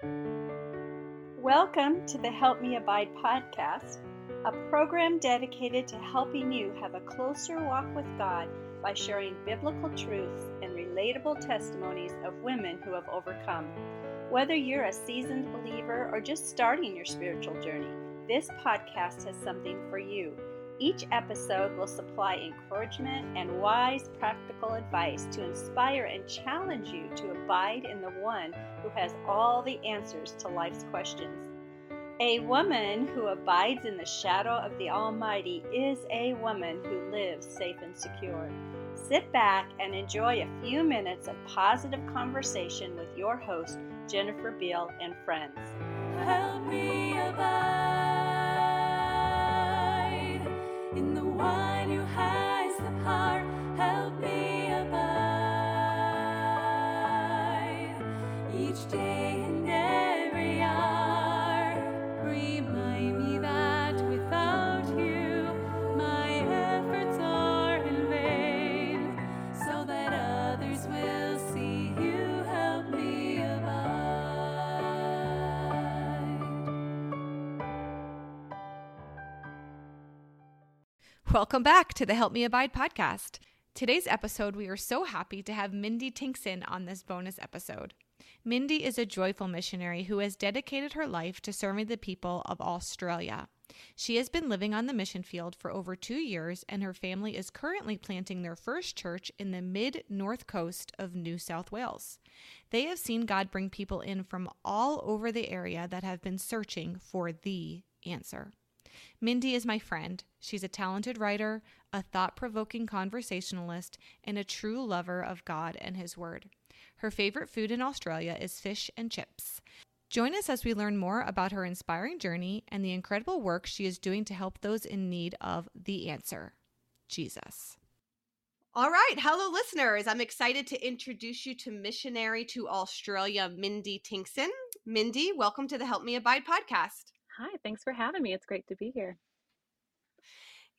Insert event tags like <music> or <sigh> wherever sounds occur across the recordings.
Welcome to the Help Me Abide podcast, a program dedicated to helping you have a closer walk with God by sharing biblical truths and relatable testimonies of women who have overcome. Whether you're a seasoned believer or just starting your spiritual journey, this podcast has something for you. Each episode will supply encouragement and wise, practical advice to inspire and challenge you to abide in the one who has all the answers to life's questions. A woman who abides in the shadow of the Almighty is a woman who lives safe and secure. Sit back and enjoy a few minutes of positive conversation with your host, Jennifer Beil, and friends. Help me abide in the wine you hide the heart Welcome back to the Help Me Abide podcast. Today's episode, we are so happy to have Mindy Tingson on this bonus episode. Mindy is a joyful missionary who has dedicated her life to serving the people of Australia. She has been living on the mission field for over two years, and her family is currently planting their first church in the mid north coast of New South Wales. They have seen God bring people in from all over the area that have been searching for the answer. Mindy is my friend. She's a talented writer, a thought provoking conversationalist, and a true lover of God and His Word. Her favorite food in Australia is fish and chips. Join us as we learn more about her inspiring journey and the incredible work she is doing to help those in need of the answer Jesus. All right. Hello, listeners. I'm excited to introduce you to missionary to Australia, Mindy Tingson. Mindy, welcome to the Help Me Abide podcast. Hi, thanks for having me. It's great to be here.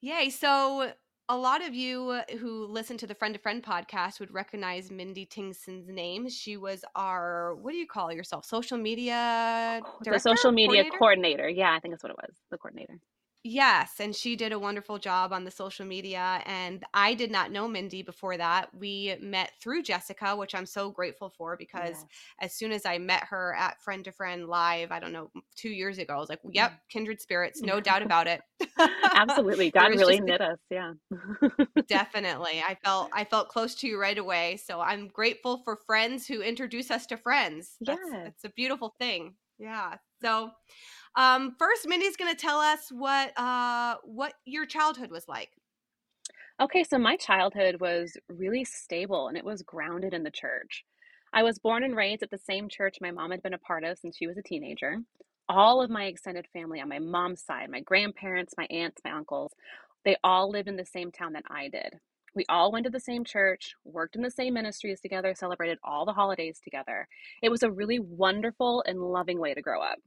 Yay. So, a lot of you uh, who listen to the Friend to Friend podcast would recognize Mindy Tingson's name. She was our, what do you call yourself? Social media director? The social media coordinator? coordinator. Yeah, I think that's what it was. The coordinator. Yes, and she did a wonderful job on the social media. And I did not know Mindy before that. We met through Jessica, which I'm so grateful for because yes. as soon as I met her at Friend to Friend Live, I don't know, two years ago, I was like, yep, mm. kindred spirits, no doubt <laughs> about it. Absolutely. <laughs> God really knit us. Yeah. definitely. I felt I felt close to you right away. So I'm grateful for friends who introduce us to friends. That's, yeah. It's a beautiful thing. Yeah. So um, first, Mindy's going to tell us what uh, what your childhood was like. Okay, so my childhood was really stable and it was grounded in the church. I was born and raised at the same church my mom had been a part of since she was a teenager. All of my extended family on my mom's side, my grandparents, my aunts, my uncles, they all lived in the same town that I did. We all went to the same church, worked in the same ministries together, celebrated all the holidays together. It was a really wonderful and loving way to grow up.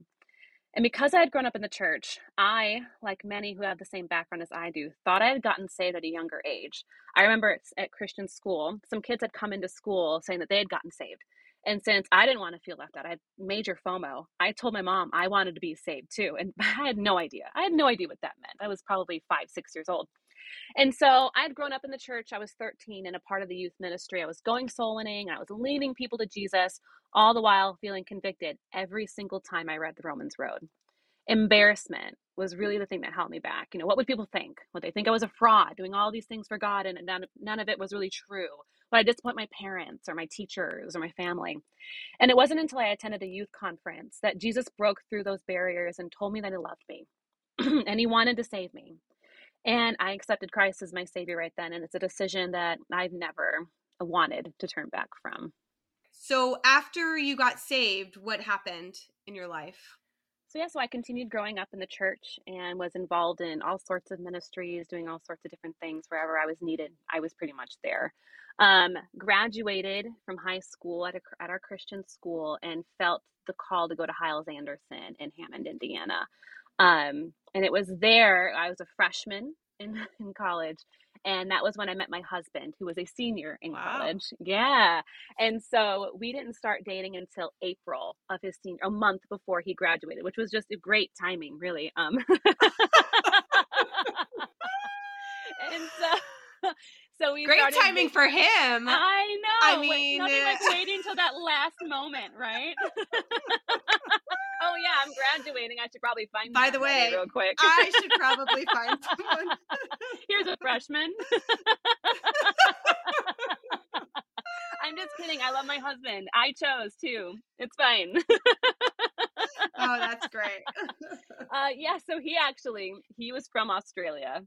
And because I had grown up in the church, I, like many who have the same background as I do, thought I had gotten saved at a younger age. I remember at Christian school, some kids had come into school saying that they had gotten saved. And since I didn't want to feel left out, I had major FOMO. I told my mom I wanted to be saved too. And <laughs> I had no idea. I had no idea what that meant. I was probably five, six years old. And so I had grown up in the church. I was 13 and a part of the youth ministry. I was going soul winning. I was leading people to Jesus, all the while feeling convicted every single time I read the Romans Road. Embarrassment was really the thing that held me back. You know, what would people think? Would they think I was a fraud doing all these things for God and none, none of it was really true? Would I disappoint my parents or my teachers or my family? And it wasn't until I attended a youth conference that Jesus broke through those barriers and told me that he loved me <clears throat> and he wanted to save me. And I accepted Christ as my savior right then. And it's a decision that I've never wanted to turn back from. So, after you got saved, what happened in your life? So, yeah, so I continued growing up in the church and was involved in all sorts of ministries, doing all sorts of different things wherever I was needed. I was pretty much there. Um, graduated from high school at, a, at our Christian school and felt the call to go to Hyles Anderson in Hammond, Indiana. Um, and it was there, I was a freshman in, <laughs> in college, and that was when I met my husband, who was a senior in Wow. college. Yeah. And so we didn't start dating until April of his senior, a month before he graduated, which was just a great timing, really. Um, <laughs> and so, <laughs> so we Great started timing for him. I know. I mean, nothing like uh, waiting till that last moment, right? Oh yeah, I'm graduating. I should probably find. By the way, real quick. I <laughs> should probably find someone. <laughs> Here's a freshman. <laughs> I'm just kidding. I love my husband. I chose too. It's fine. oh, that's great. uh, yeah. So he actually he was from Australia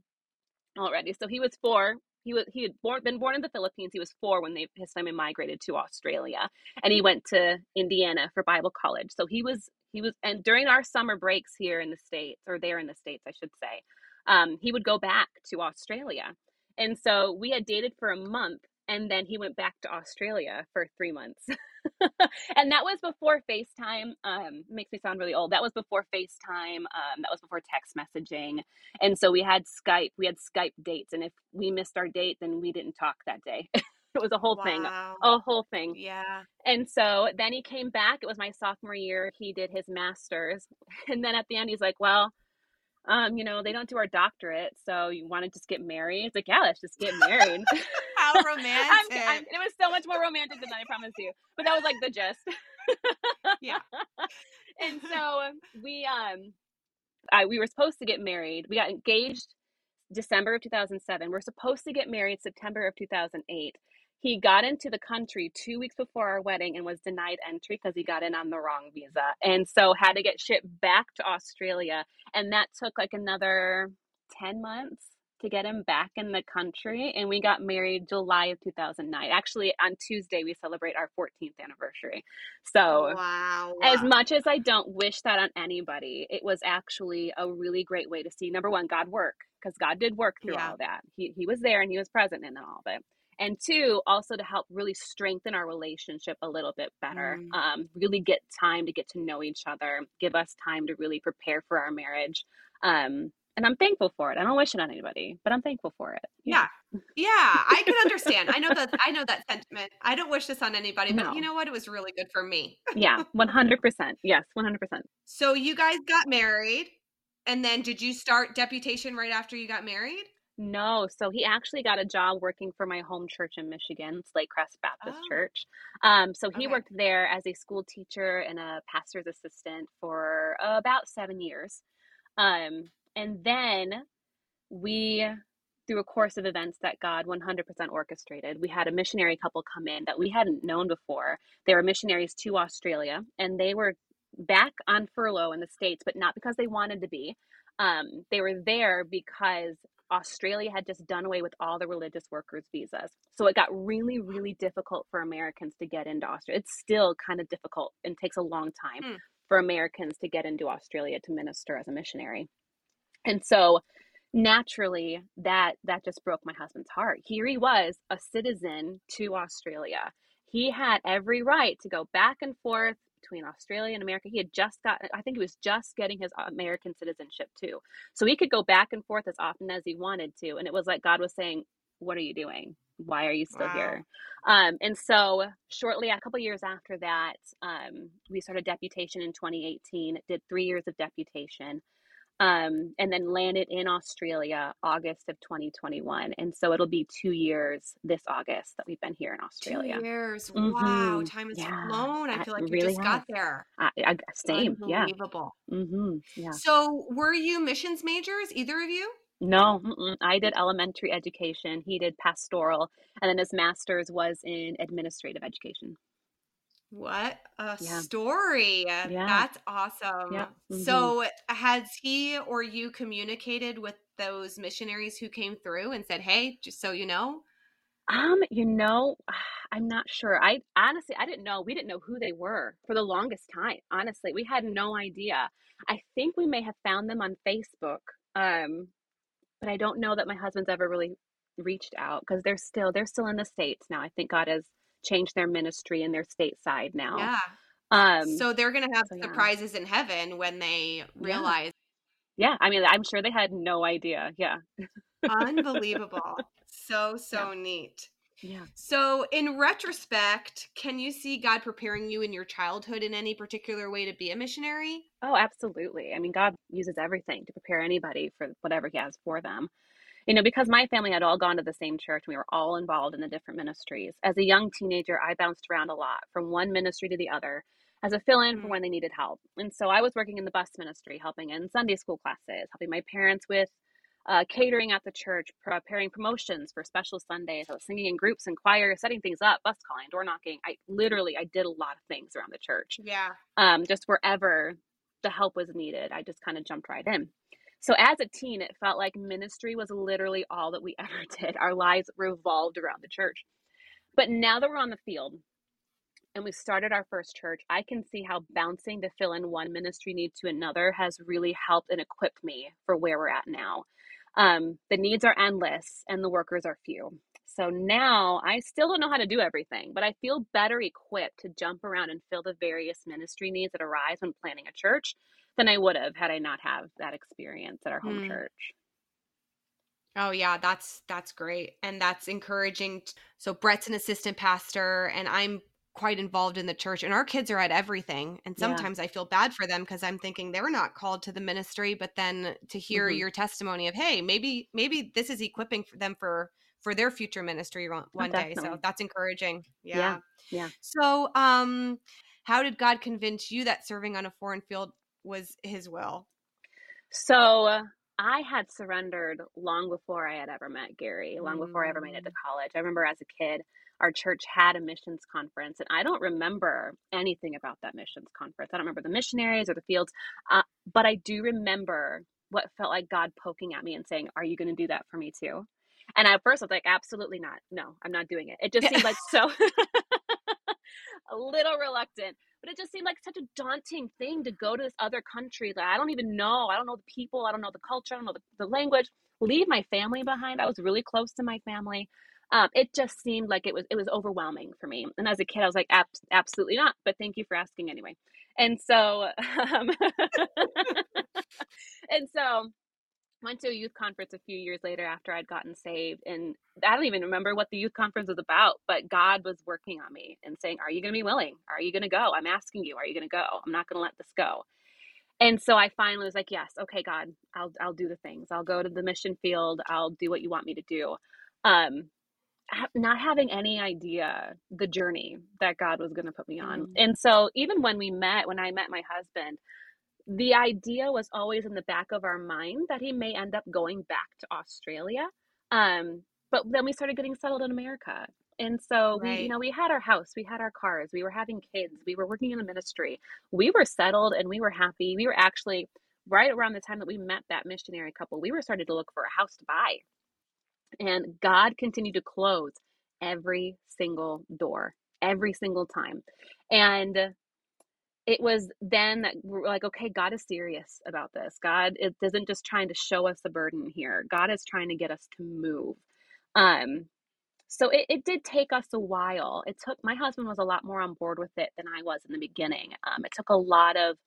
already. So he was four. He was he had born, been born in the Philippines. He was four when they his family migrated to Australia, and he went to Indiana for Bible college. So he was he was and during our summer breaks here in the states or there in the states, I should say, um, he would go back to Australia. And so we had dated for a month, and then he went back to Australia for three months. <laughs> and that was before FaceTime. Um, makes me sound really old. That was before FaceTime. Um, that was before text messaging. And so we had Skype. We had Skype dates, and if we missed our date, then we didn't talk that day. <laughs> it was a whole thing, a whole thing. Yeah. And so then he came back. It was my sophomore year. He did his master's, <laughs> and then at the end, he's like, "Well." Um, you know, they don't do our doctorate, so you want to just get married? It's like, yeah, let's just get married. <laughs> How <laughs> I'm, romantic. I'm, it was so much more romantic than that, I promise you. But that was like the gist. Yeah. and so we um I we were supposed to get married. We got engaged December of 2007. We're supposed to get married September of 2008. He got into the country 2 weeks before our wedding and was denied entry because he got in on the wrong visa. And so had to get shipped back to Australia and that took like another 10 months to get him back in the country and we got married July of 2009. Actually on Tuesday we celebrate our 14th anniversary. So wow. as much as I don't wish that on anybody, it was actually a really great way to see number one, God work, because God did work through Yeah. all that. He he was there and he was present in all of it. And two, also to help really strengthen our relationship a little bit better. Mm. Um, really get time to get to know each other, give us time to really prepare for our marriage. Um, and I'm thankful for it. I don't wish it on anybody, but I'm thankful for it. Yeah. Yeah, I can <laughs> understand. I know that I know that sentiment. I don't wish this on anybody, but No. you know what? It was really good for me. Yeah, <laughs> 100%. Yes, 100%. So you guys got married and then did you start deputation right after you got married? No, so he actually got a job working for my home church in Michigan, Slate Crest Baptist Oh. Church. Um, so he Okay. worked there as a school teacher and a pastor's assistant for about seven years. Um, and then we, through a course of events that God 100% orchestrated, we had a missionary couple come in that we hadn't known before. They were missionaries to Australia, and they were back on furlough in the States, but not because they wanted to be. Um, they were there because Australia had just done away with all the religious workers' visas. So it got really, really difficult for Americans to get into Australia. It's still kind of difficult and takes a long time Mm. for Americans to get into Australia to minister as a missionary. And so naturally that that just broke my husband's heart. Here he was, a citizen to Australia. He had every right to go back and forth between Australia and America. He had just got I think he was just getting his American citizenship too. So he could go back and forth as often as he wanted to. And it was like God was saying, What are you doing? Why are you still Wow. here? Um, and so shortly, a couple years after that, um, we started deputation in 2018, did three years of deputation, um, and then landed in Australia August of 2021. And so it'll be two years this August that we've been here in Australia. Two years. Wow, Mhm. time has Yeah, flown. I feel like you really just got there. I, I, same, yeah. Unbelievable. hmm yeah. So, were you missions majors, either of you? No, mm-mm. I did elementary education. He did pastoral, and then his master's was in administrative education. What a Yeah. story. Yeah. That's awesome. Yep. Mhm. So, has he or you communicated with those missionaries who came through and said, "Hey, just so you know"? Um, you know, <sighs> I'm not sure. I honestly, I didn't know. We didn't know who they were for the longest time. Honestly, we had no idea. I think we may have found them on Facebook. Um, but I don't know that my husband's ever really reached out because they're still they're still in the States now. I think God has changed their ministry and their stateside now. Yeah. Um, so they're going to have so yeah. surprises in heaven when they realize yeah, I mean, I'm sure they had no idea. Yeah. Unbelievable. <laughs> So, so yeah. neat. Yeah. So, in retrospect, can you see God preparing you in your childhood in any particular way to be a missionary? Oh, absolutely. I mean, God uses everything to prepare anybody for whatever He has for them. You know, because my family had all gone to the same church, we were all involved in the different ministries. As a young teenager, I bounced around a lot from one ministry to the other as a fill in mm-hmm. for when they needed help. And so I was working in the bus ministry, helping in Sunday school classes, helping my parents with uh, catering at the church, preparing promotions for special Sundays. I was singing in groups and choirs, setting things up, bus calling, door knocking. I literally I did a lot of things around the church. Yeah. Um, just wherever the help was needed, I just kind of jumped right in. So as a teen, it felt like ministry was literally all that we <laughs> ever did. Our lives revolved around the church. But now that we're on the field, and we started our first church, I can see how bouncing to fill in one ministry need to another has really helped and equipped me for where we're at now. Um, the needs are endless and the workers are few. So now I still don't know how to do everything, but I feel better equipped to jump around and fill the various ministry needs that arise when planning a church than I would have had I not have that experience at our home mm. church. Oh yeah, that's that's great and that's encouraging. So Brett's an assistant pastor and I'm quite involved in the church and our kids are at everything and sometimes yeah. i feel bad for them because i'm thinking they're not called to the ministry but then to hear mm-hmm. your testimony of hey maybe maybe this is equipping for them for for their future ministry one, oh, day so that's encouraging yeah. yeah yeah so um how did god convince you that serving on a foreign field was his will so I had surrendered long before I had ever met Gary, long before I ever made it to mm. college. I remember as a kid, our church had a missions conference, and I don't remember anything about that missions conference. I don't remember the missionaries or the fields, uh, but I do remember what felt like God poking at me and saying, Are you going to do that for me too? And at first I was like, Absolutely not. No, I'm not doing it. It just seemed like so. <laughs> a little reluctant, but it just seemed like such a daunting thing to go to this other country that I don't even know. I don't know the people. I don't know the culture. I don't know the, the language. Leave my family behind. I was really close to my family um, it just seemed like it was it was overwhelming for me. And as a kid, I was like, absolutely not. But thank you for asking anyway. And so, <laughs> um, <laughs> and so, went to a youth conference a few years later after I'd gotten saved, and I don't even remember what the youth conference was about. But God was working on me and saying, "Are you going to be willing? Are you going to go? I'm asking you. Are you going to go? I'm not going to let this go." And so I finally was like, "Yes, okay, God, I'll I'll do the things. I'll go to the mission field. I'll do what you want me to do." Um, not having any idea the journey that God was going to put me on. Mm-hmm. And so even when we met, when I met my husband, the idea was always in the back of our mind that he may end up going back to Australia. Um, but then we started getting settled in America. And so right. we, you know, we had our house, we had our cars, we were having kids, we were working in the ministry. We were settled and we were happy. We were actually right around the time that we met that missionary couple, we were starting to look for a house to buy and God continued to close every single door, every single time. And it was then that we're like, okay, God is serious about this. God it isn't just trying to show us a burden here. God is trying to get us to move. Um, so it, it did take us a while. It took my husband was a lot more on board with it than I was in the beginning. Um, it took a lot of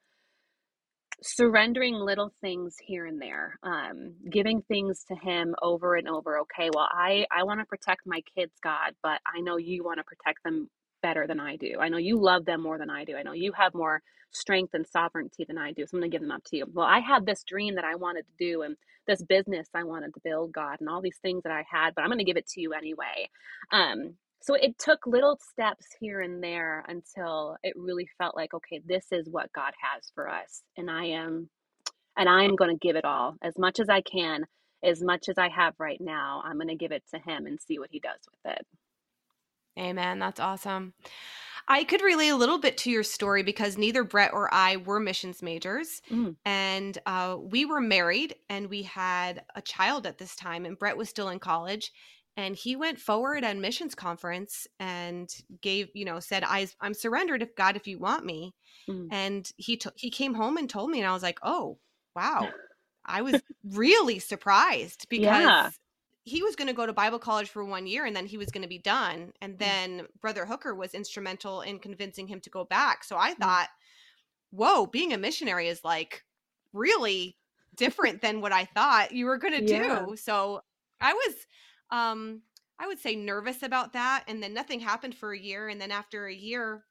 surrendering little things here and there um, giving things to him over and over okay well i i want to protect my kids god but i know you want to protect them better than i do. I know you love them more than i do. I know you have more strength and sovereignty than i do so i'm going to give them up to you. Well i had this dream that i wanted to do and this business i wanted to build god and all these things that i had but i'm going to give it to you anyway. Um, so it took little steps here and there until it really felt like okay this is what god has for us and i am and i am going to give it all. As much as i can as much as i have right now i'm going to give it to him and see what he does with it amen that's awesome I could relate a little bit to your story because neither Brett or I were missions majors. Mm. And uh, we were married and we had a child at this time, and Brett was still in college and he went forward on missions conference and gave you know said I, i'm surrendered if god if you want me mm. and he t- he came home and told me and i was like oh wow <laughs> i was really surprised because yeah. He was going to go to bible college for one year and then he was going to be done and mm. then brother hooker was instrumental in convincing him to go back so i mm. thought whoa being a missionary is like really different than what i thought you were going to yeah. do so I was um I would say nervous about that and then nothing happened for a year and then after a year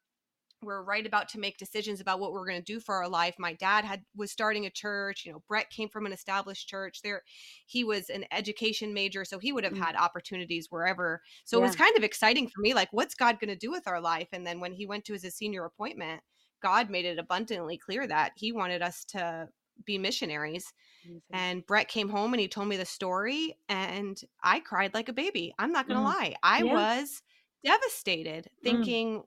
we're right about to make decisions about what we're going to do for our life. My dad had was starting a church, you know, Brett came from an established church. There he was an education major, so he would have mm. had opportunities wherever. So yeah. it was kind of exciting for me like what's God going to do with our life? And then when he went to his senior appointment, God made it abundantly clear that he wanted us to be missionaries. Amazing. And Brett came home and he told me the story and I cried like a baby. I'm not going to mm. lie. I yeah. was devastated mm.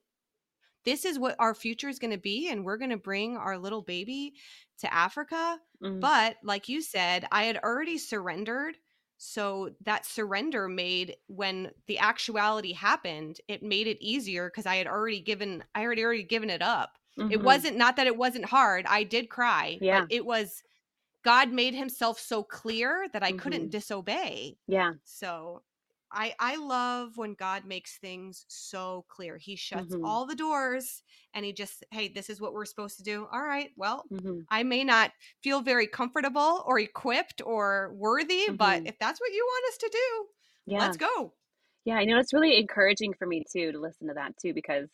This is what our future is going to be and we're going to bring our little baby to Africa. Mm. But like you said, I had already surrendered. So that surrender made when the actuality happened, it made it easier because I had already given I had already given it up. Mm-hmm. It wasn't not that it wasn't hard. I did cry, yeah. but it was God made himself so clear that I mm-hmm. couldn't disobey. Yeah. So I I love when God makes things so clear. He shuts mm-hmm. all the doors and he just, hey, this is what we're supposed to do. All right. Well, mm-hmm. I may not feel very comfortable or equipped or worthy, mm-hmm. but if that's what you want us to do, yeah. let's go. Yeah, I know it's really encouraging for me too to listen to that too because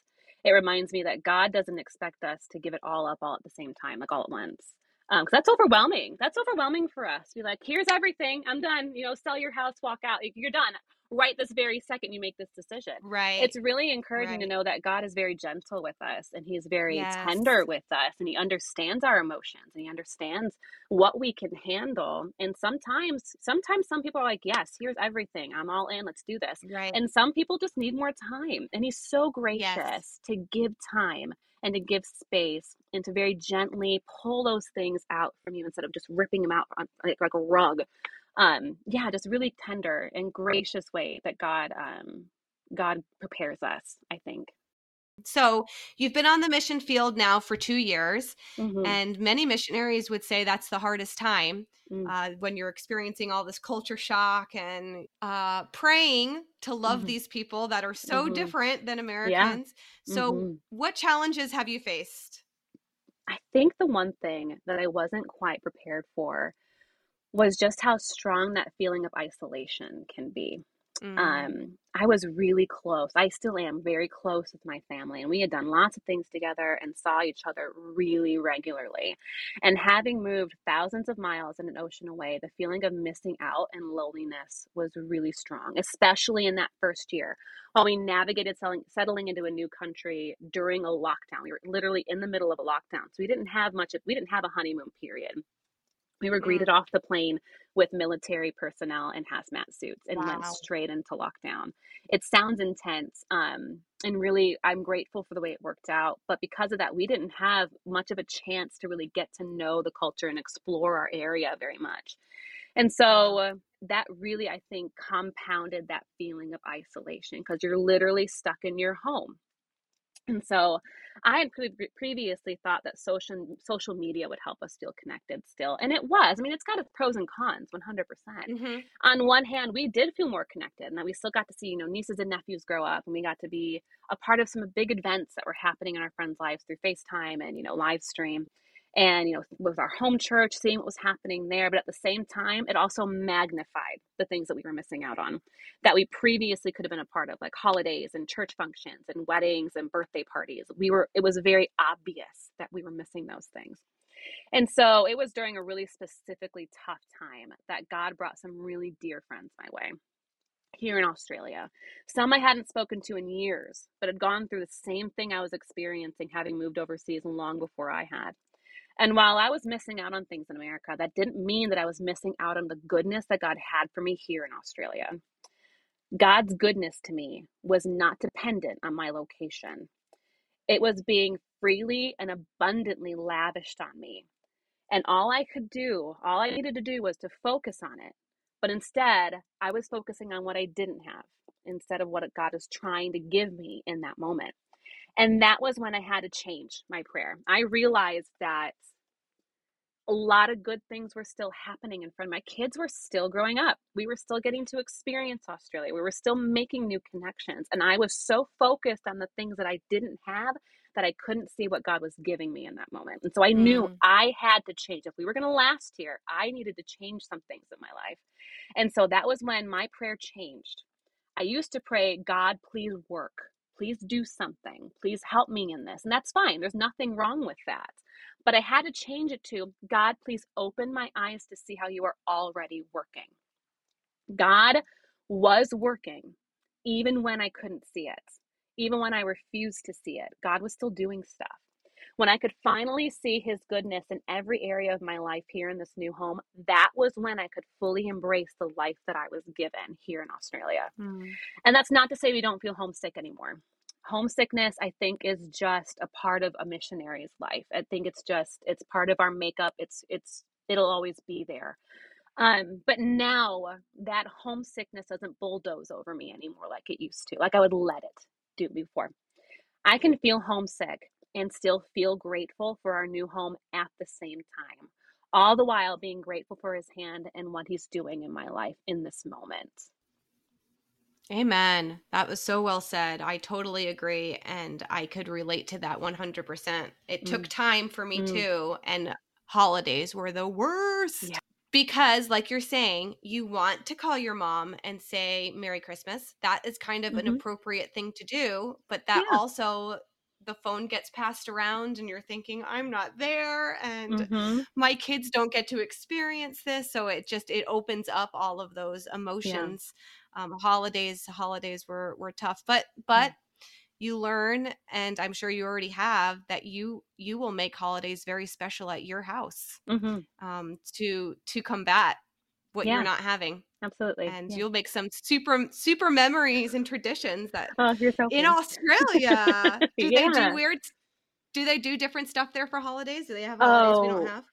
it reminds me that God doesn't expect us to give it all up all at the same time, like all at once because um, that's overwhelming. That's overwhelming for us. Be like, here's everything. I'm done. You know, sell your house, walk out. You're done right this very second you make this decision. Right. It's really encouraging right. to know that God is very gentle with us and He's very yes. tender with us and He understands our emotions and He understands what we can handle. And sometimes, sometimes some people are like, Yes, here's everything. I'm all in. Let's do this. Right. And some people just need more time. And He's so gracious yes. to give time and to give space and to very gently pull those things out from you instead of just ripping them out on, like, like a rug um yeah just really tender and gracious way that god um god prepares us i think so you've been on the mission field now for two years mm-hmm. and many missionaries would say that's the hardest time mm. uh, when you're experiencing all this culture shock and uh, praying to love mm-hmm. these people that are so mm-hmm. different than americans yeah. so mm-hmm. what challenges have you faced i think the one thing that i wasn't quite prepared for was just how strong that feeling of isolation can be. Mm. Um, I was really close. I still am very close with my family, and we had done lots of things together and saw each other really regularly. And having moved thousands of miles and an ocean away, the feeling of missing out and loneliness was really strong, especially in that first year while we navigated selling, settling into a new country during a lockdown. We were literally in the middle of a lockdown, so we didn't have much. Of, we didn't have a honeymoon period. We were greeted off the plane with military personnel and hazmat suits and wow. went straight into lockdown. It sounds intense. Um, and really, I'm grateful for the way it worked out. But because of that, we didn't have much of a chance to really get to know the culture and explore our area very much. And so uh, that really, I think, compounded that feeling of isolation because you're literally stuck in your home and so I had pre- previously thought that social social media would help us feel connected still, and it was. I mean, it's got its pros and cons, one hundred percent. Mm-hmm. On one hand, we did feel more connected, and that we still got to see you know nieces and nephews grow up, and we got to be a part of some big events that were happening in our friends' lives through FaceTime and you know live stream and you know with our home church seeing what was happening there but at the same time it also magnified the things that we were missing out on that we previously could have been a part of like holidays and church functions and weddings and birthday parties we were it was very obvious that we were missing those things and so it was during a really specifically tough time that god brought some really dear friends my way here in Australia. Some I hadn't spoken to in years, but had gone through the same thing I was experiencing having moved overseas long before I had. And while I was missing out on things in America, that didn't mean that I was missing out on the goodness that God had for me here in Australia. God's goodness to me was not dependent on my location, it was being freely and abundantly lavished on me. And all I could do, all I needed to do was to focus on it. But instead, I was focusing on what I didn't have instead of what God is trying to give me in that moment. And that was when I had to change my prayer. I realized that a lot of good things were still happening in front of my kids were still growing up we were still getting to experience australia we were still making new connections and i was so focused on the things that i didn't have that I couldn't see what God was giving me in that moment. And so I knew Mm. I had to change. If we were going to last here, I needed to change some things in my life. And so that was when my prayer changed. I used to pray, God, please work. Please do something. Please help me in this. And that's fine. There's nothing wrong with that. But I had to change it to, God, please open my eyes to see how you are already working. God was working even when I couldn't see it, even when I refused to see it. God was still doing stuff. When I could finally see his goodness in every area of my life here in this new home, that was when I could fully embrace the life that I was given here in Australia. Mm. And that's not to say we don't feel homesick anymore. Homesickness, I think, is just a part of a missionary's life. I think it's just it's part of our makeup. It's it's it'll always be there. Um, but now that homesickness doesn't bulldoze over me anymore like it used to. Like I would let it do before. I can feel homesick and still feel grateful for our new home at the same time, all the while being grateful for his hand and what he's doing in my life in this moment. Amen. That was so well said. I totally agree. And I could relate to that 100%. It took Mm. time for me Mm. too. And holidays were the worst. Yeah. Because, like you're saying, you want to call your mom and say Merry Christmas. That is kind of an Mhm. appropriate thing to do. But that Yeah. also, the phone gets passed around and you're thinking, I'm not there. And Mhm. my kids don't get to experience this so it just it opens up all of those emotions um holidays holidays were were tough but but you learn and i'm sure you already have that you you will make holidays very special at your house Mhm. um to to combat what Yeah. you're not having Absolutely. and Yeah. you'll make some super super memories and traditions that Oh, you're so in funny. Australia <laughs> do they do weird do they do different stuff there for holidays do they have holidays we don't Oh. have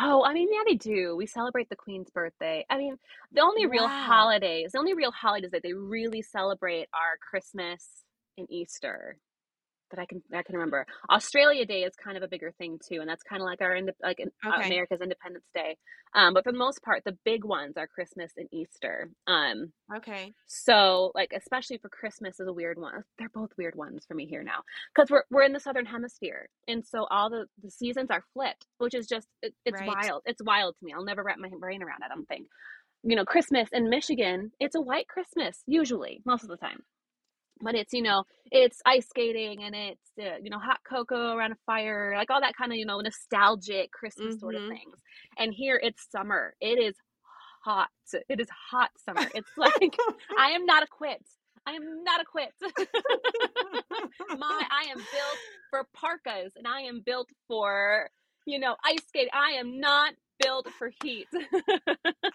Oh, I mean, yeah, they do. We celebrate the Queen's birthday. I mean, the only real Wow. holidays, the only real holidays that they really celebrate are Christmas and Easter. That I can I can remember. Australia Day is kind of a bigger thing too, and that's kind of like our like in- uh, Okay. America's Independence Day. Um, but for the most part, the big ones are Christmas and Easter. Um, okay So, like, especially for Christmas is a weird one. They're both weird ones for me here now because we're we're in the southern hemisphere, and so all the the seasons are flipped, which is just it, it's Right. wild. It's wild to me. I'll never wrap my brain around. it, I don't think. You know, Christmas in Michigan, it's a white Christmas usually, most of the time. But it's you know it's ice skating and it's uh, you know hot cocoa around a fire, like all that kind of you know nostalgic Christmas sort of Mhm. things. And here it's summer. It is hot. It is hot summer. It's like <laughs> I am not equipped. I am not equipped. <laughs> My, I am built for parkas and I am built for, you know, ice skate. I am not built for heat. <laughs>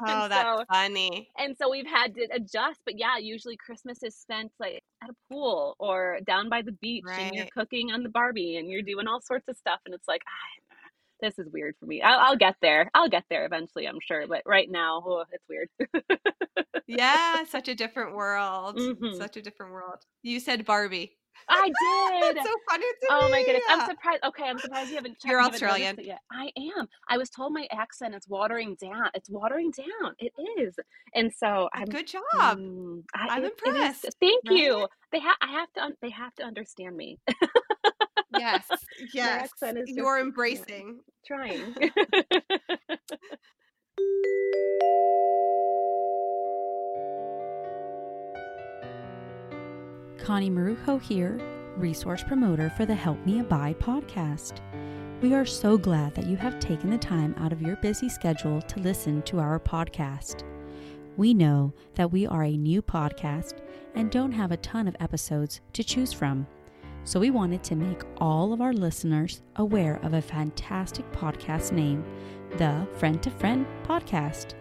Oh, that's so, funny. and so we've had to adjust. But yeah, usually Christmas is spent like at a pool or down by the beach and you're cooking on the Barbie and you're doing all sorts of stuff. And it's like, ah, this is weird for me. I'll, I'll get there. I'll get there eventually, I'm sure. But right now, oh, it's weird. Yeah, <laughs> such a different world. Mhm. Such a different world. You said Barbie. I <laughs> did. That's so funny to Oh me. my goodness. I'm surprised. Okay, I'm surprised you haven't checked. You're you haven't noticed Australian. yet. I am. I was told my accent is watering down. It's watering down. It is. And so I'm Good job. mm, I, I'm it is- impressed, thank right? you. They have I have to un- they have to understand me. Yes. <laughs> Yes. accent is You're embracing. Trying. <laughs> Connie Marrujo here, resource promoter for the Help Me Abide podcast. We are so glad that you have taken the time out of your busy schedule to listen to our podcast. We know that we are a new podcast and don't have a ton of episodes to choose from. So we wanted to make all of our listeners aware of a fantastic podcast name, the Friend to Friend Podcast.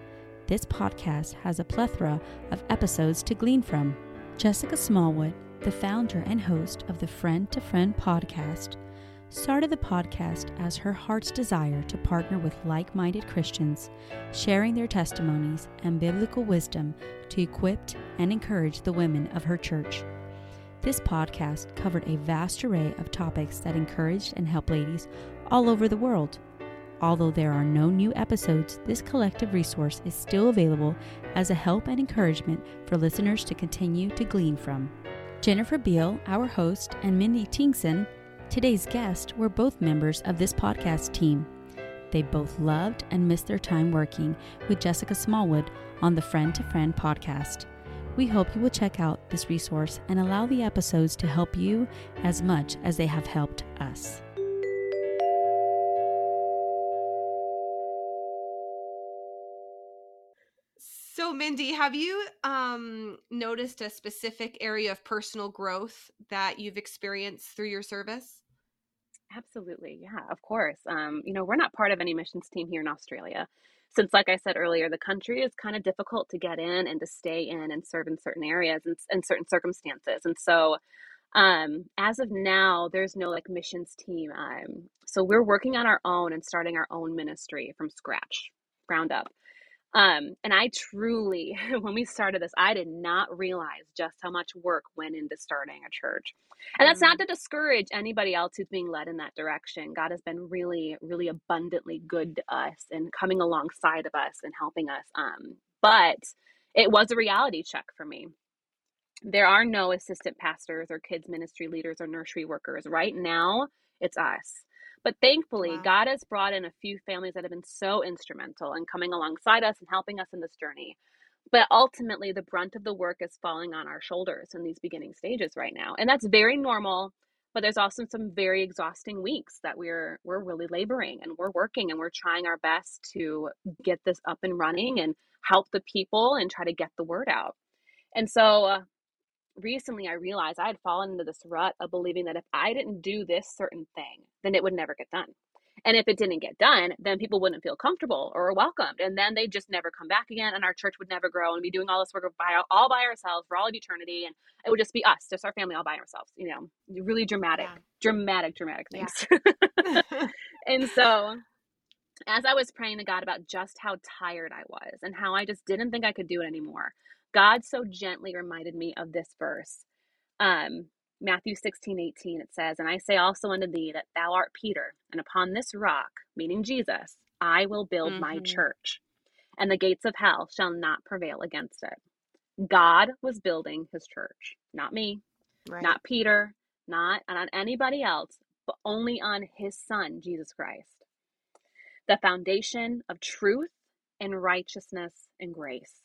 This podcast has a plethora of episodes to glean from. Jessica Smallwood, the founder and host of the Friend to Friend podcast, started the podcast as her heart's desire to partner with like minded Christians, sharing their testimonies and biblical wisdom to equip and encourage the women of her church. This podcast covered a vast array of topics that encouraged and helped ladies all over the world. Although there are no new episodes, this collective resource is still available as a help and encouragement for listeners to continue to glean from. Jennifer Beil, our host, and Mindy Tingson, Today's guest, were both members of this podcast team. They both loved and missed their time working with Jessica Smallwood on the Friend to Friend podcast. We hope you will check out this resource and allow the episodes to help you as much as they have helped us. So, Mindy, have you um, noticed a specific area of personal growth that you've experienced through your service? Absolutely. Yeah, of course. Um, you know, we're not part of any missions team here in Australia. Since, like I said earlier, the country is kind of difficult to get in and to stay in and serve in certain areas and in certain circumstances. And so, um, as of now, there's no like missions team. Um, so we're working on our own and starting our own ministry from scratch, ground up. Um, and I truly, <laughs> when we started this, I did not realize just how much work went into starting a church. And that's not mm. to discourage anybody else who's being led in that direction. God has been really, really abundantly good to us and coming alongside of us and helping us. Um, but it was a reality check for me. There are no assistant pastors or kids ministry leaders or nursery workers. Right now, it's us. But thankfully, wow. God has brought in a few families that have been so instrumental in coming alongside us and helping us in this journey. But ultimately, the brunt of the work is falling on our shoulders in these beginning stages right now. And that's very normal. But there's also some very exhausting weeks that we're we're really laboring and we're working and we're trying our best to get this up and running and help the people and try to get the word out. And so uh, recently I realized I had fallen into this rut of believing that if I didn't do this certain thing, then it would never get done. And if it didn't get done, then people wouldn't feel comfortable or welcomed. And then they'd just never come back again. And our church would never grow and be doing all this work by, all by ourselves for all of eternity. And it would just be us, just our family all by ourselves, you know, really dramatic, yeah. dramatic, dramatic things. Yeah. <laughs> <laughs> and so as I was praying to God about just how tired I was and how I just didn't think I could do it anymore, God so gently reminded me of this verse. Um, Matthew 16, 18, it says, And I say also unto thee that thou art Peter, and upon this rock, meaning Jesus, I will build mm-hmm. my church, and the gates of hell shall not prevail against it. God was building his church, not me, right. not Peter, not on anybody else, but only on his son, Jesus Christ. The foundation of truth and righteousness and grace.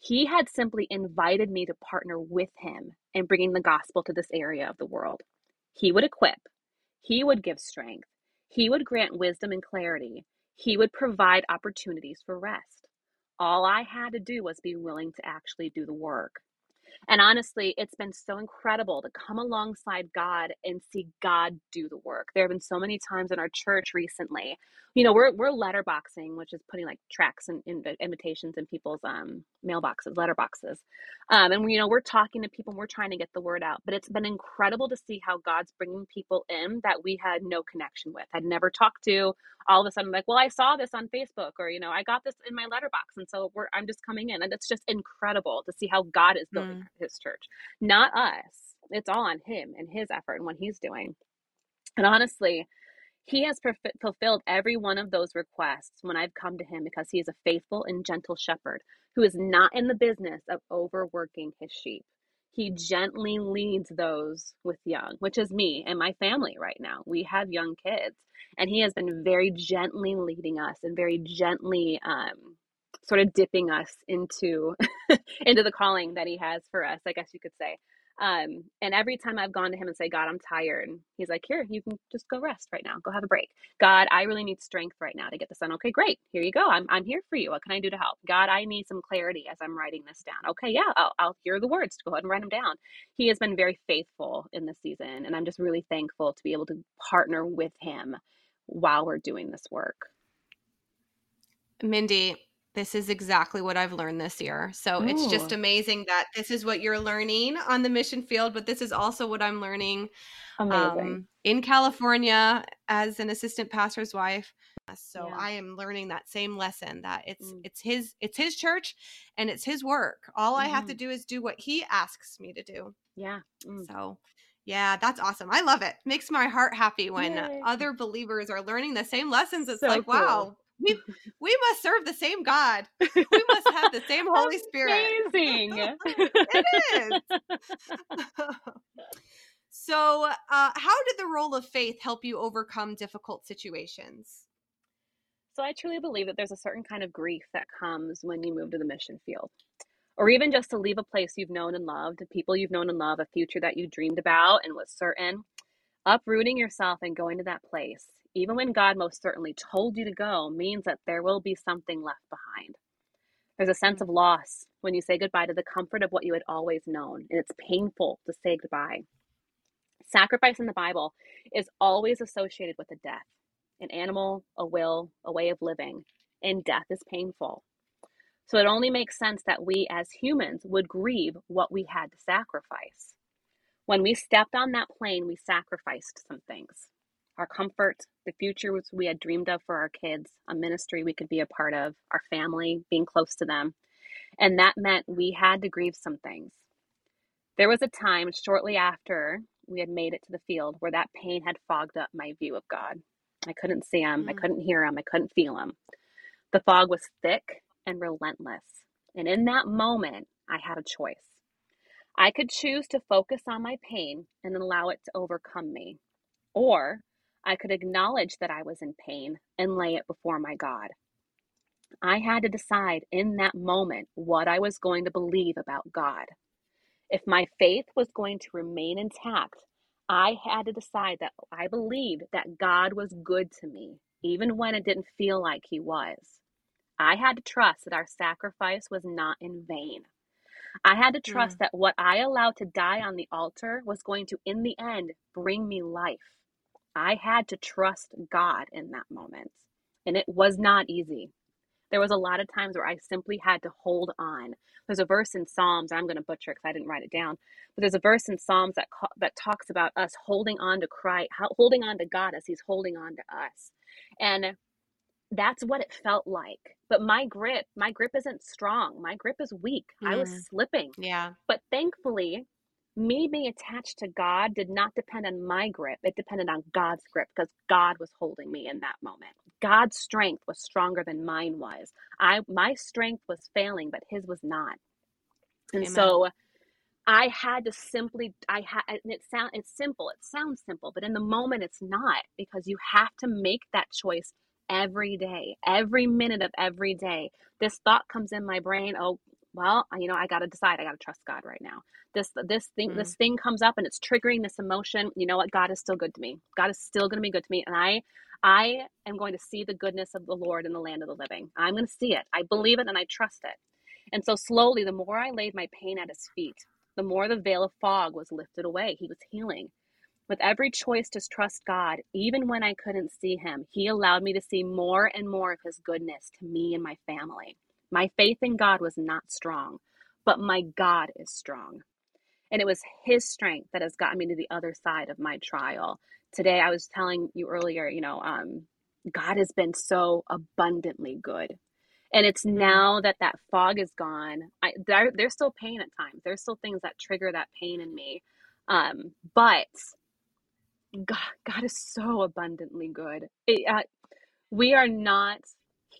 He had simply invited me to partner with him in bringing the gospel to this area of the world. He would equip, he would give strength, he would grant wisdom and clarity, he would provide opportunities for rest. All I had to do was be willing to actually do the work. And honestly, it's been so incredible to come alongside God and see God do the work. There have been so many times in our church recently. You know, we're we're letterboxing, which is putting like tracks and in, in, invitations in people's um mailboxes, letterboxes. Um, and you know, we're talking to people, and we're trying to get the word out. But it's been incredible to see how God's bringing people in that we had no connection with, had never talked to. All of a sudden, like, well, I saw this on Facebook, or you know, I got this in my letterbox, and so we're I'm just coming in, and it's just incredible to see how God is building mm. His church, not us. It's all on Him and His effort and what He's doing. And honestly, he has fulfilled every one of those requests when I've come to him because he is a faithful and gentle shepherd who is not in the business of overworking his sheep. He gently leads those with young, which is me and my family right now. We have young kids, and he has been very gently leading us and very gently um, sort of dipping us into <laughs> into the calling that he has for us, I guess you could say. Um, and every time I've gone to him and say, God, I'm tired, he's like, Here, you can just go rest right now. Go have a break. God, I really need strength right now to get this done. Okay, great. Here you go. I'm, I'm here for you. What can I do to help? God, I need some clarity as I'm writing this down. Okay, yeah, I'll, I'll hear the words. To go ahead and write them down. He has been very faithful in this season. And I'm just really thankful to be able to partner with him while we're doing this work. Mindy, this is exactly what I've learned this year. So Ooh. it's just amazing that this is what you're learning on the mission field, but this is also what I'm learning um, in California as an assistant pastor's wife. So yeah. I am learning that same lesson that it's mm. it's his it's his church and it's his work. All mm. I have to mm-hmm. do is do what he asks me to do. Yeah. Mm. So yeah, that's awesome. I love it. Makes my heart happy when Yay. other believers are learning the same lessons. It's so like, cool. wow, we we must serve the same God. We must have the same <laughs> Holy Spirit. Amazing. <laughs> it is. <laughs> So, uh, how did the role of faith help you overcome difficult situations? So, I truly believe that there's a certain kind of grief that comes when you move to the mission field, or even just to leave a place you've known and loved, people you've known and loved, a future that you dreamed about and was certain. Uprooting yourself and going to that place, even when God most certainly told you to go, means that there will be something left behind. There's a sense of loss when you say goodbye to the comfort of what you had always known, and it's painful to say goodbye. Sacrifice in the Bible is always associated with a death an animal, a will, a way of living, and death is painful. So it only makes sense that we as humans would grieve what we had to sacrifice. When we stepped on that plane, we sacrificed some things our comfort, the futures we had dreamed of for our kids, a ministry we could be a part of, our family, being close to them. And that meant we had to grieve some things. There was a time shortly after we had made it to the field where that pain had fogged up my view of God. I couldn't see him, I mm. couldn't hear him, I couldn't feel him. The fog was thick and relentless. And in that moment, I had a choice. I could choose to focus on my pain and allow it to overcome me, or I could acknowledge that I was in pain and lay it before my God. I had to decide in that moment what I was going to believe about God. If my faith was going to remain intact, I had to decide that I believed that God was good to me, even when it didn't feel like He was. I had to trust that our sacrifice was not in vain. I had to trust mm. that what I allowed to die on the altar was going to, in the end, bring me life. I had to trust God in that moment. And it was not easy. There was a lot of times where I simply had to hold on. There's a verse in Psalms, I'm going to butcher because I didn't write it down, but there's a verse in Psalms that that talks about us holding on to Christ, holding on to God as He's holding on to us, and that's what it felt like. But my grip, my grip isn't strong. My grip is weak. Mm. I was slipping. Yeah. But thankfully, me being attached to God did not depend on my grip. It depended on God's grip because God was holding me in that moment. God's strength was stronger than mine was. I my strength was failing, but his was not. And Amen. so I had to simply I had and it sound it's simple. It sounds simple, but in the moment it's not because you have to make that choice every day, every minute of every day. This thought comes in my brain, oh, well, you know, I got to decide. I got to trust God right now. This this thing mm-hmm. this thing comes up and it's triggering this emotion. You know what? God is still good to me. God is still going to be good to me, and I I am going to see the goodness of the Lord in the land of the living. I'm going to see it. I believe it and I trust it. And so slowly, the more I laid my pain at His feet, the more the veil of fog was lifted away. He was healing. With every choice to trust God, even when I couldn't see Him, He allowed me to see more and more of His goodness to me and my family. My faith in God was not strong, but my God is strong. And it was His strength that has gotten me to the other side of my trial. Today, I was telling you earlier, you know, um, God has been so abundantly good. And it's mm-hmm. now that that fog is gone. I, there, there's still pain at times. There's still things that trigger that pain in me. Um, but God, God is so abundantly good. It, uh, we are not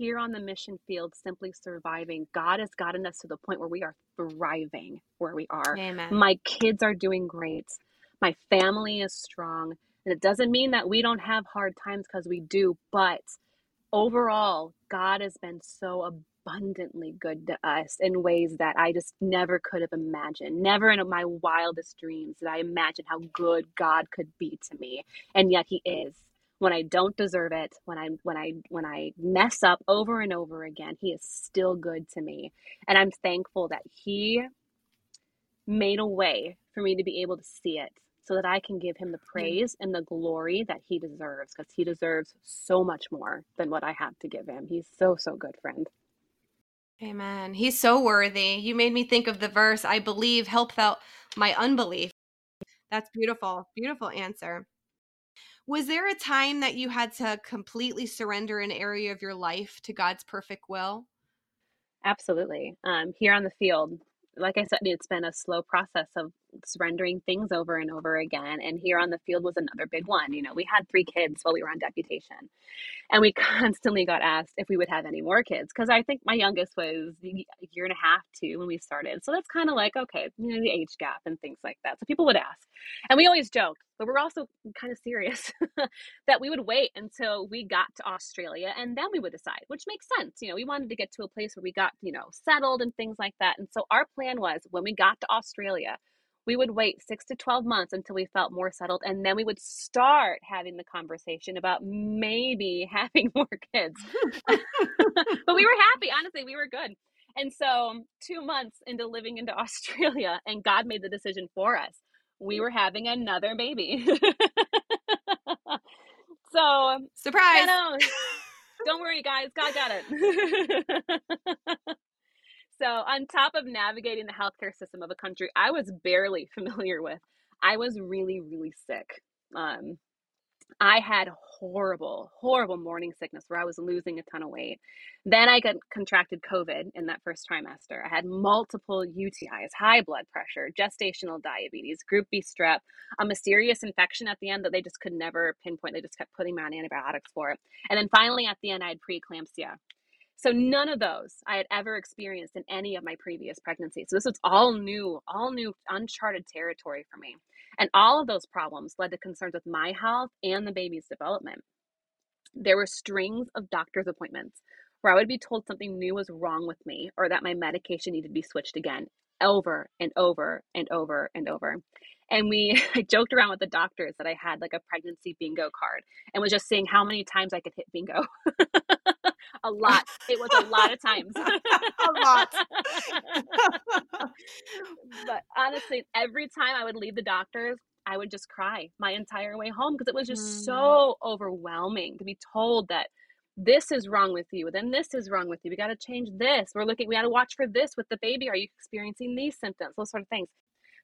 here on the mission field simply surviving. God has gotten us to the point where we are thriving where we are. Amen. My kids are doing great. My family is strong. And it doesn't mean that we don't have hard times because we do, but overall, God has been so abundantly good to us in ways that I just never could have imagined. Never in my wildest dreams did I imagine how good God could be to me. And yet He is when I don't deserve it, when I when I when I mess up over and over again, he is still good to me. And I'm thankful that he made a way for me to be able to see it so that I can give him the praise and the glory that he deserves because he deserves so much more than what I have to give him. He's so so good, friend. Amen. He's so worthy. You made me think of the verse, I believe, help out my unbelief. That's beautiful. Beautiful answer. Was there a time that you had to completely surrender an area of your life to God's perfect will? Absolutely. Um, here on the field, like I said, it's been a slow process of surrendering things over and over again. And here on the field was another big one. You know, we had three kids while we were on deputation. And we <laughs> constantly got asked if we would have any more kids because I think my youngest was a year and a half, two when we started. So that's kind of like, okay, you know, the age gap and things like that. So people would ask. And we always joked, but we're also kind of serious <laughs> that we would wait until we got to Australia and then we would decide, which makes sense. You know, we wanted to get to a place where we got, you know, settled and things like that. And so our plan was when we got to Australia, we would wait six to 12 months until we felt more settled. And then we would start having the conversation about maybe <laughs> having more kids. <laughs> but we were happy. Honestly, we were good. And so, two months into living into <laughs> Australia, and God made the decision for us, we were having another baby. so, surprise. Don't worry, guys. God got it. So, on top of navigating the healthcare system of a country I was barely <laughs> familiar with, I was really, really sick. Um, I had horrible, horrible morning sickness where I was losing a ton of weight. Then I got contracted COVID in that first trimester. I had multiple UTIs, high blood pressure, gestational diabetes, group B strep, a mysterious infection at the end that they just could never pinpoint. They just kept putting me on antibiotics for it. And then finally at the end, I had preeclampsia. So none of those I had ever experienced in any of my previous pregnancies. So this was all new, all new, uncharted territory for me. And all of those problems led to concerns with my health and the baby's development. There were strings of doctor's appointments where I would be told something new was wrong with me or that my medication needed to be switched again over and over and over and over. And we <laughs> I joked around with the doctors that I had like a pregnancy bingo card and was just seeing how many times I could hit bingo. <laughs> a lot. It was a lot of times. <laughs> a lot. <laughs> but honestly, every time I would leave the doctors, I would just cry my entire way home because it was just mm. so overwhelming to be told that this is wrong with you, then this is wrong with you. We got to change this. We're looking, we got to watch for this with the baby. Are you experiencing these symptoms? Those sort of things.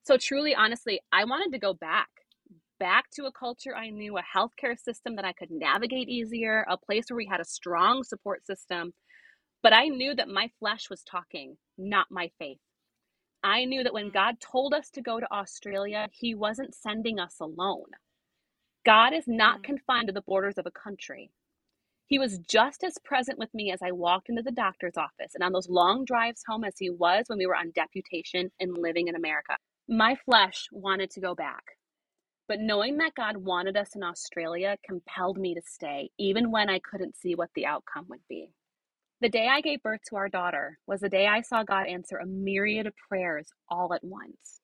So, truly, honestly, I wanted to go back back to a culture I knew, a healthcare system that I could navigate easier, a place where we had a strong support system. But I knew that my flesh was talking, not my faith. I knew that when mm. God told us to go to Australia, He wasn't sending us alone. God is not mm. confined to the borders of a country. He was just as present with me as I walked into the doctor's office and on those long drives home as he was when we were on deputation and living in America. My flesh wanted to go back. But knowing that God wanted us in Australia compelled me to stay, even when I couldn't see what the outcome would be. The day I gave birth to our daughter was the day I saw God answer a myriad of prayers all at once.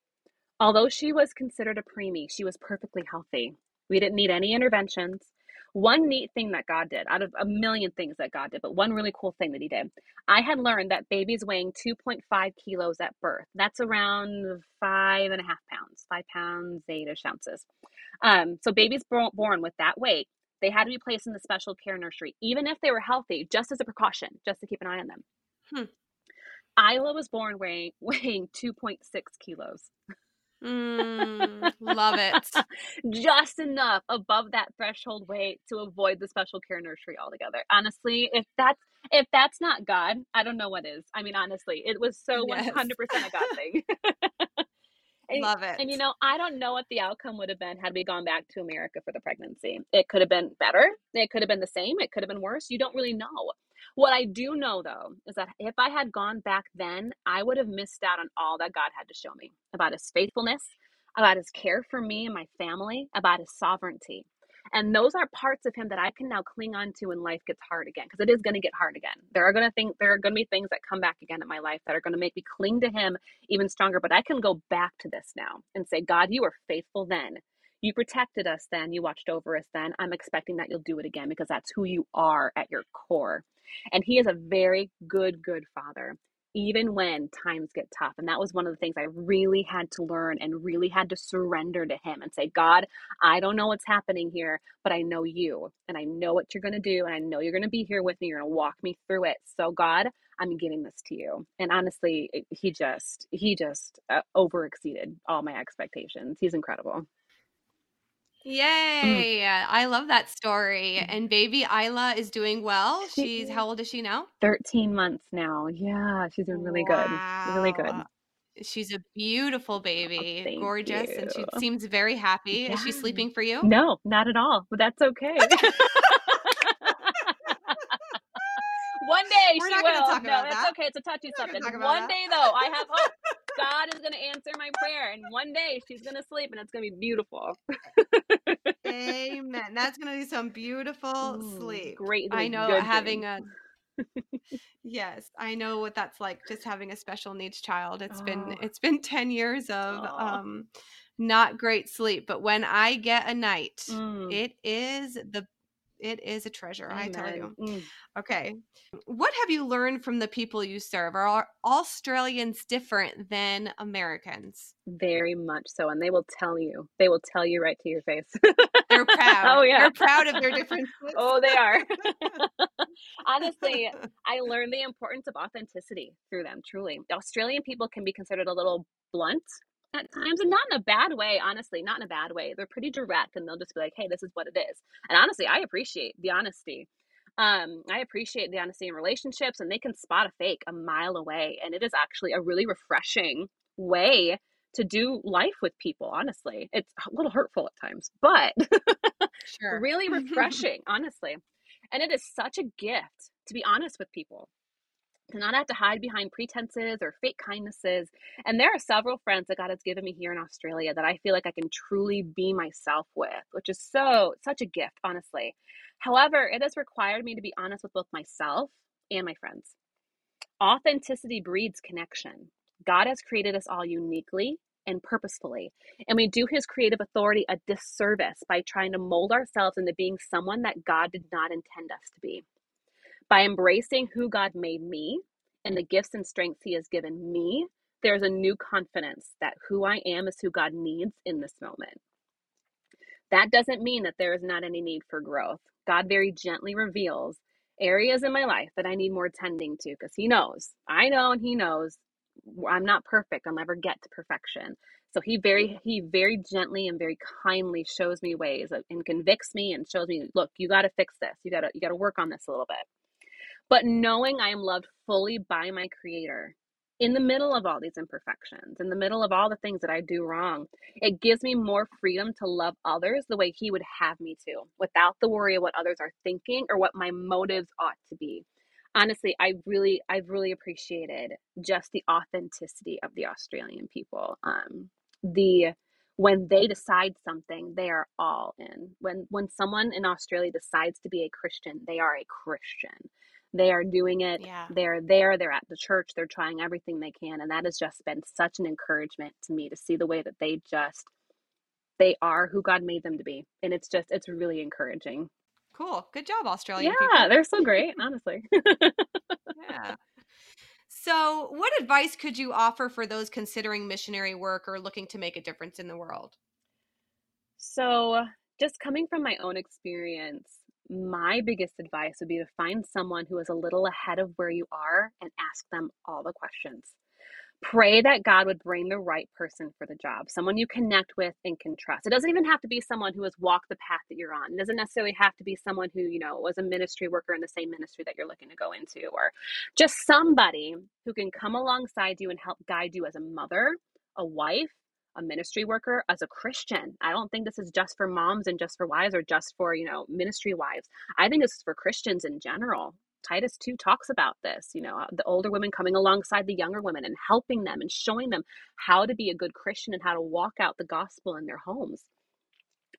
Although she was considered a preemie, she was perfectly healthy. We didn't need any interventions. One neat thing that God did, out of a million things that God did, but one really cool thing that He did, I had learned that babies weighing 2.5 kilos at birth, that's around five and a half pounds, five pounds, eight ish ounces. Um, so babies born with that weight, they had to be placed in the special care nursery, even if they were healthy, just as a precaution, just to keep an eye on them. Hmm. Isla was born weighing, <laughs> weighing 2.6 kilos. Mm, love it. <laughs> Just enough above that threshold weight to avoid the special care nursery altogether. Honestly, if that's if that's not God, I don't know what is. I mean, honestly, it was so one hundred percent a God <laughs> thing. <laughs> and, love it. And you know, I don't know what the outcome would have been had we gone back to America for the pregnancy. It could have been better. It could have been the same. It could have been worse. You don't really know. What I do know though is that if I had gone back then, I would have missed out on all that God had to show me about his faithfulness, about his care for me and my family, about his sovereignty. And those are parts of him that I can now cling on to when life gets hard again, because it is going to get hard again. There are going to think there are going to be things that come back again in my life that are going to make me cling to him even stronger. But I can go back to this now and say, God, you were faithful then. You protected us then. You watched over us then. I'm expecting that you'll do it again because that's who you are at your core. And he is a very good, good father, even when times get tough. And that was one of the things I really had to learn and really had to surrender to him and say, God, I don't know what's happening here, but I know you and I know what you're going to do. And I know you're going to be here with me. You're going to walk me through it. So, God, I'm giving this to you. And honestly, he just, he just uh, over exceeded all my expectations. He's incredible. Mm. Yay. I love that story. Mm. And baby Isla is doing well. She's how old is she now? 13 months now. Yeah, she's doing really good. Really good. She's a beautiful baby, thank gorgeous, and she seems very happy. Is she sleeping for you? No, not at all. But that's okay. <laughs> One day We're she not will. talk no, about that's that. okay. It's a touchy subject. One day though, I have hope. God is gonna answer my prayer, and one day she's gonna sleep, and it's gonna be beautiful. Amen. That's gonna be some beautiful Ooh, sleep. Great. I know having dreams. a <laughs> yes, I know what that's like. Just having a special needs child. It's been Oh. it's been ten years of Aw. um not great sleep, but when I get a night, Mm, it is the it is a treasure. I tell you. Mm. Okay. What have you learned from the people you serve? Are Australians different than Americans? Very much so, and they will tell you. They will tell you right to your face. They're <laughs> proud. Oh yeah. They're proud of their differences. Oh, they are. <laughs> Honestly, <laughs> I learned the importance of authenticity through them, truly. Australian people can be considered a little blunt at times, and not in a bad way, honestly, not in a bad way. They're pretty direct and they'll just be like, hey, this is what it is. And honestly, I appreciate the honesty. Um, I appreciate the honesty in relationships, and they can spot a fake a mile away. And it is actually a really refreshing way to do life with people, honestly. It's a little hurtful at times, but <laughs> really <laughs> refreshing, honestly. And it is such a gift to be honest with people, to not have to hide behind pretenses or fake kindnesses. And there are several friends that God has given me here in Australia that I feel like I can truly be myself with, which is so, such a gift, honestly. However, it has required me to be honest with both myself and my friends. Authenticity breeds connection. God has created us all uniquely and purposefully. And we do his creative authority a disservice by trying to mold ourselves into being someone that God did not intend us to be. By embracing who God made me and the gifts and strengths he has given me, there's a new confidence that who I am is who God needs in this moment. That doesn't mean that there is not any need for growth. God very gently reveals areas in my life that I need more tending to because He knows. I know and He knows I'm not perfect. I'll never get to perfection. So he very he very gently and very kindly shows me ways and convicts me and shows me, look, you got to fix this. You got to you got to work on this a little bit. But knowing I am loved fully by my creator in the middle of all these imperfections, in the middle of all the things that I do wrong, it gives me more freedom to love others the way he would have me to, without the worry of what others are thinking or what my motives ought to be. Honestly i really i've really appreciated just the authenticity of the australian people um the when they decide something they are all in. When when someone in australia decides to be a christian they are a christian they are doing it Yeah. they're there they're at the church they're trying everything they can and that has just been such an encouragement to me to see the way that they just they are who god made them to be and it's just it's really encouraging Cool. Good job, Australian yeah people. they're so great honestly Yeah. So, what advice could you offer for those considering missionary work or looking to make a difference in the world? So, just coming from my own experience, my biggest advice would be to find someone who is a little ahead of where you are and ask them all the questions. Pray that God would bring the right person for the job, someone you connect with and can trust. It doesn't even have to be someone who has walked the path that you're on. It doesn't necessarily have to be someone who, you know, was a ministry worker in the same ministry that you're looking to go into, or just somebody who can come alongside you and help guide you as a mother, a wife, a ministry worker, as a Christian. I don't think this is just for moms and just for wives or just for, you know, ministry wives. I think this is for Christians in general. Titus 2 talks about this, you know, uh, the older women coming alongside the younger women and helping them and showing them how to be a good Christian and how to walk out the gospel in their homes.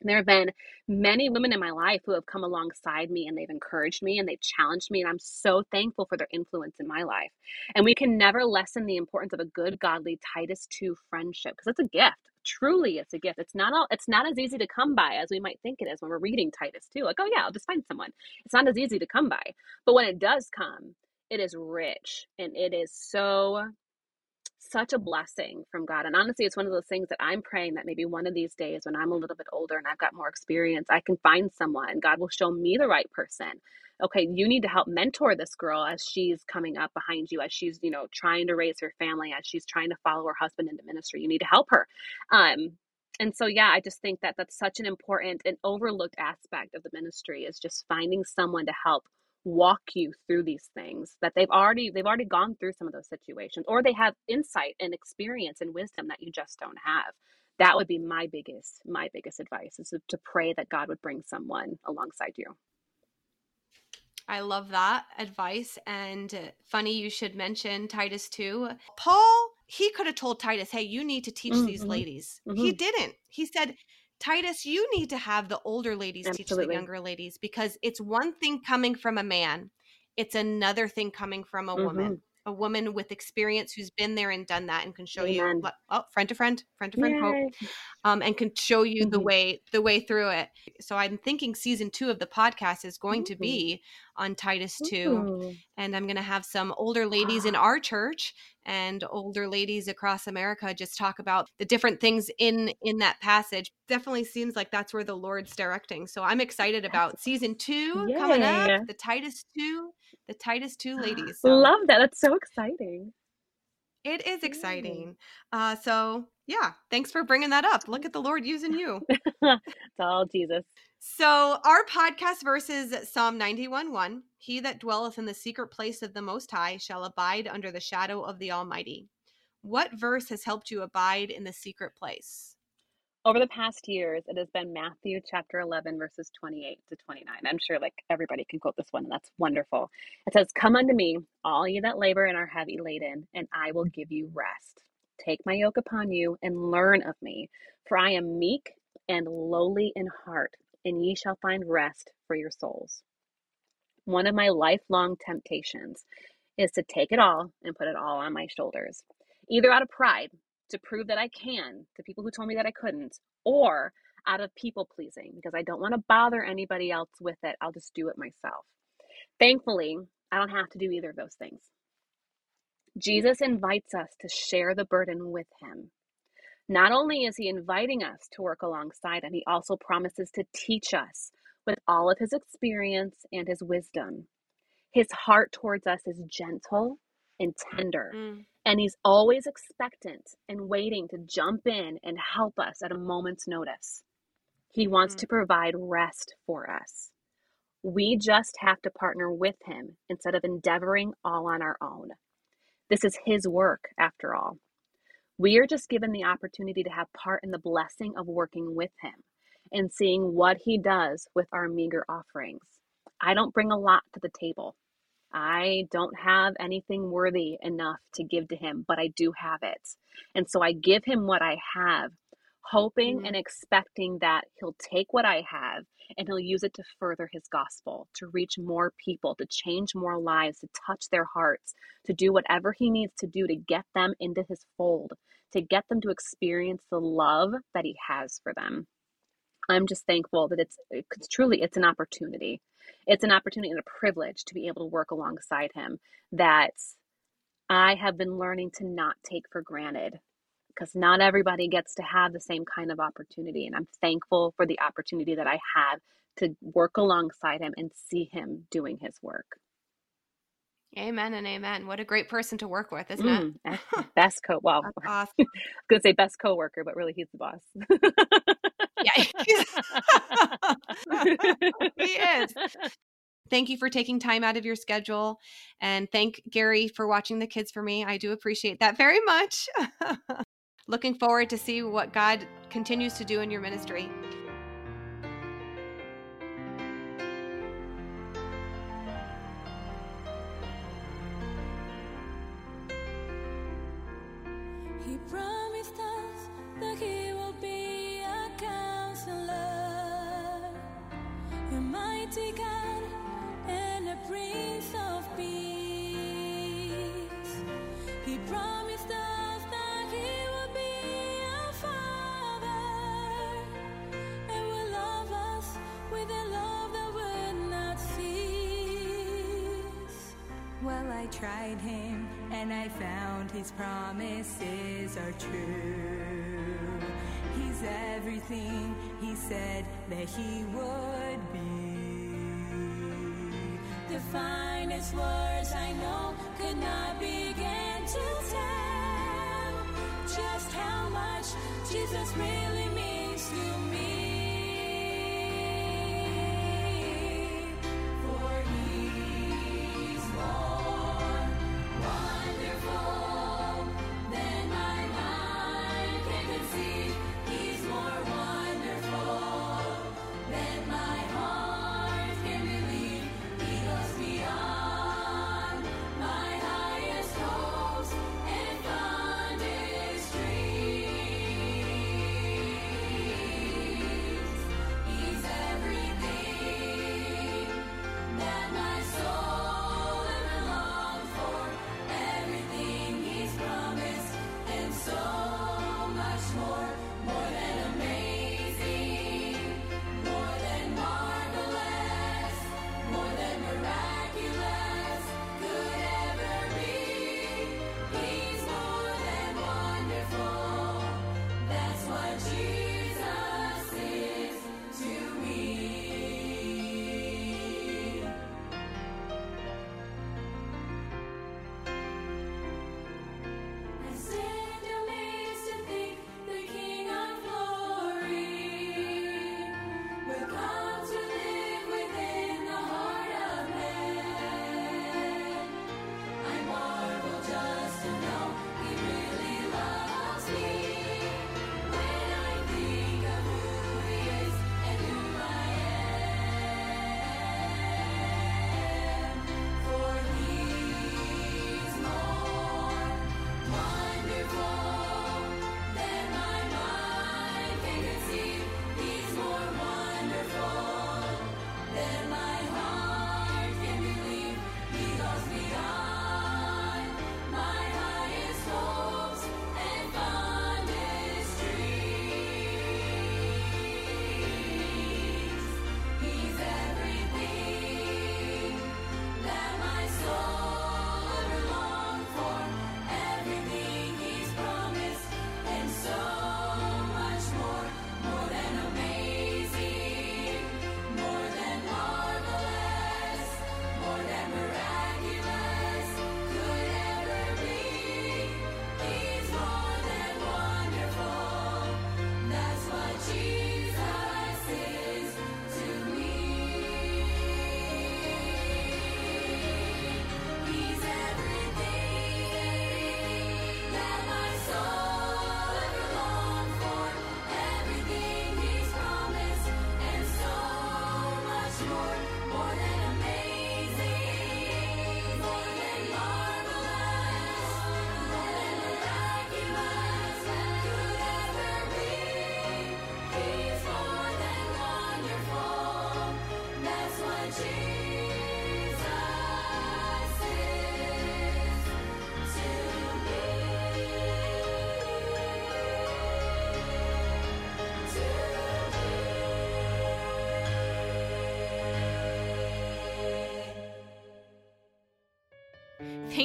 There have been many women in my life who have come alongside me and they've encouraged me and they've challenged me, and I'm so thankful for their influence in my life. And we can never lessen the importance of a good, godly Titus 2 friendship because it's a gift. Truly, it's a gift. It's not all. It's not as easy to come by as we might think it is when we're reading Titus 2. Like, oh yeah, I'll just find someone. It's not as easy to come by, but when it does come, it is rich and it is so such a blessing from God. And honestly, it's one of those things that I'm praying that maybe one of these days when I'm a little bit older and I've got more experience, I can find someone God will show me the right person. Okay, you need to help mentor this girl as she's coming up behind you, as she's, you know, trying to raise her family, as she's trying to follow her husband into ministry. You need to help her. Um, and so, yeah, I just think that that's such an important and overlooked aspect of the ministry is just finding someone to help walk you through these things that they've already they've already gone through some of those situations or they have insight and experience and wisdom that you just don't have that would be my biggest my biggest advice is to pray that god would bring someone alongside you I love that advice. And funny you should mention Titus too. Paul, he could have told Titus, hey, you need to teach mm-hmm. these ladies. Mm-hmm. He didn't. He said, Titus, you need to have the older ladies Absolutely. teach the younger ladies because it's one thing coming from a man, it's another thing coming from a mm-hmm. woman a woman with experience who's been there and done that and can show Amen. you oh friend to friend friend to friend quote um, and can show you mm-hmm. the way the way through it so i'm thinking season two of the podcast is going to be on titus 2 Ooh. and i'm going to have some older ladies in our church and older ladies across america just talk about the different things in in that passage definitely seems like that's where the lord's directing so i'm excited about season two Yay. coming up the titus 2 the Titus 2 ladies. So. Love that. That's so exciting. It is exciting. Uh, so, yeah, thanks for bringing that up. Look at the Lord using <laughs> you. it's all Jesus. So, our podcast verse is Psalm 91 1 He that dwelleth in the secret place of the Most High shall abide under the shadow of the Almighty. What verse has helped you abide in the secret place? Over the past years, it has been Matthew chapter 11, verses 28 to 29. I'm sure like everybody can quote this one, and that's wonderful. It says, Come unto me, all ye that labor and are heavy laden, and I will give you rest. Take my yoke upon you and learn of me, for I am meek and lowly in heart, and ye shall find rest for your souls. One of my lifelong temptations is to take it all and put it all on my shoulders, either out of pride to prove that I can to people who told me that I couldn't, or out of people pleasing because I don't want to bother anybody else with it. I'll just do it myself. Thankfully, I don't have to do either of those things. Jesus invites us to share the burden with him. Not only is he inviting us to work alongside him, he also promises to teach us with all of his experience and his wisdom. His heart towards us is gentle and tender. Mm. And he's always expectant and waiting to jump in and help us at a moment's notice. He wants mm. to provide rest for us. We just have to partner with him instead of endeavoring all on our own. This is his work, after all. We are just given the opportunity to have part in the blessing of working with him and seeing what he does with our meager offerings. I don't bring a lot to the table. I don't have anything worthy enough to give to him, but I do have it. And so I give him what I have, hoping mm-hmm. and expecting that he'll take what I have and he'll use it to further his gospel, to reach more people, to change more lives, to touch their hearts, to do whatever he needs to do to get them into his fold, to get them to experience the love that he has for them. I'm just thankful that it's, it's truly it's an opportunity it's an opportunity and a privilege to be able to work alongside him that I have been learning to not take for granted because not everybody gets to have the same kind of opportunity. And I'm thankful for the opportunity that I have to work alongside him and see him doing his work. Amen and amen. What a great person to work with, isn't mm, it? best co well, <laughs> awesome. I was gonna say best coworker, but really he's the boss. yeah, <laughs> <laughs> he is. Thank you for taking time out of your schedule. And thank Gary for watching the kids for me. I do appreciate that very much. Looking forward to see what God continues to do in your ministry. I tried him and I found his promises are true. He's everything he said that he would be. The finest words I know could not begin to tell just how much Jesus really means to me.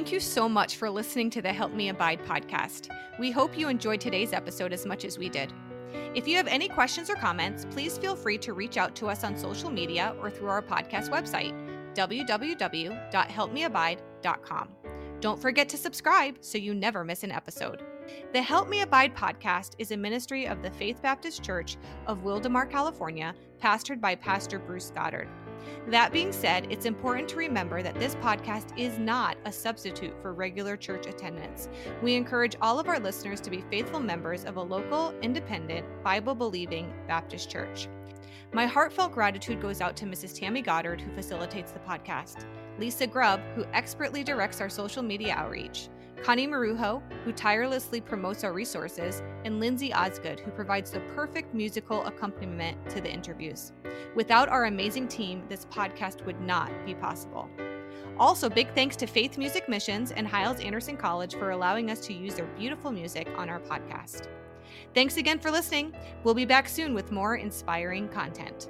Thank you so much for listening to the Help Me Abide podcast. We hope you enjoyed today's episode as much as we did. If you have any questions or comments, please feel free to reach out to us on social media or through our podcast website, www.helpmeabide.com. Don't forget to subscribe so you never miss an episode. The Help Me Abide podcast is a ministry of the Faith Baptist Church of Wildomar, California, pastored by Pastor Bruce Goddard. That being said, it's important to remember that this podcast is not a substitute for regular church attendance. We encourage all of our listeners to be faithful members of a local, independent, Bible believing Baptist church. My heartfelt gratitude goes out to Mrs. Tammy Goddard, who facilitates the podcast, Lisa Grubb, who expertly directs our social media outreach, Connie Marrujo, who tirelessly promotes our resources, and Lindsey Osgood, who provides the perfect musical accompaniment to the interviews. Without our amazing team, this podcast would not be possible. Also, big thanks to Faith Music Missions and Hyles Anderson College for allowing us to use their beautiful music on our podcast. Thanks again for listening. We'll be back soon with more inspiring content.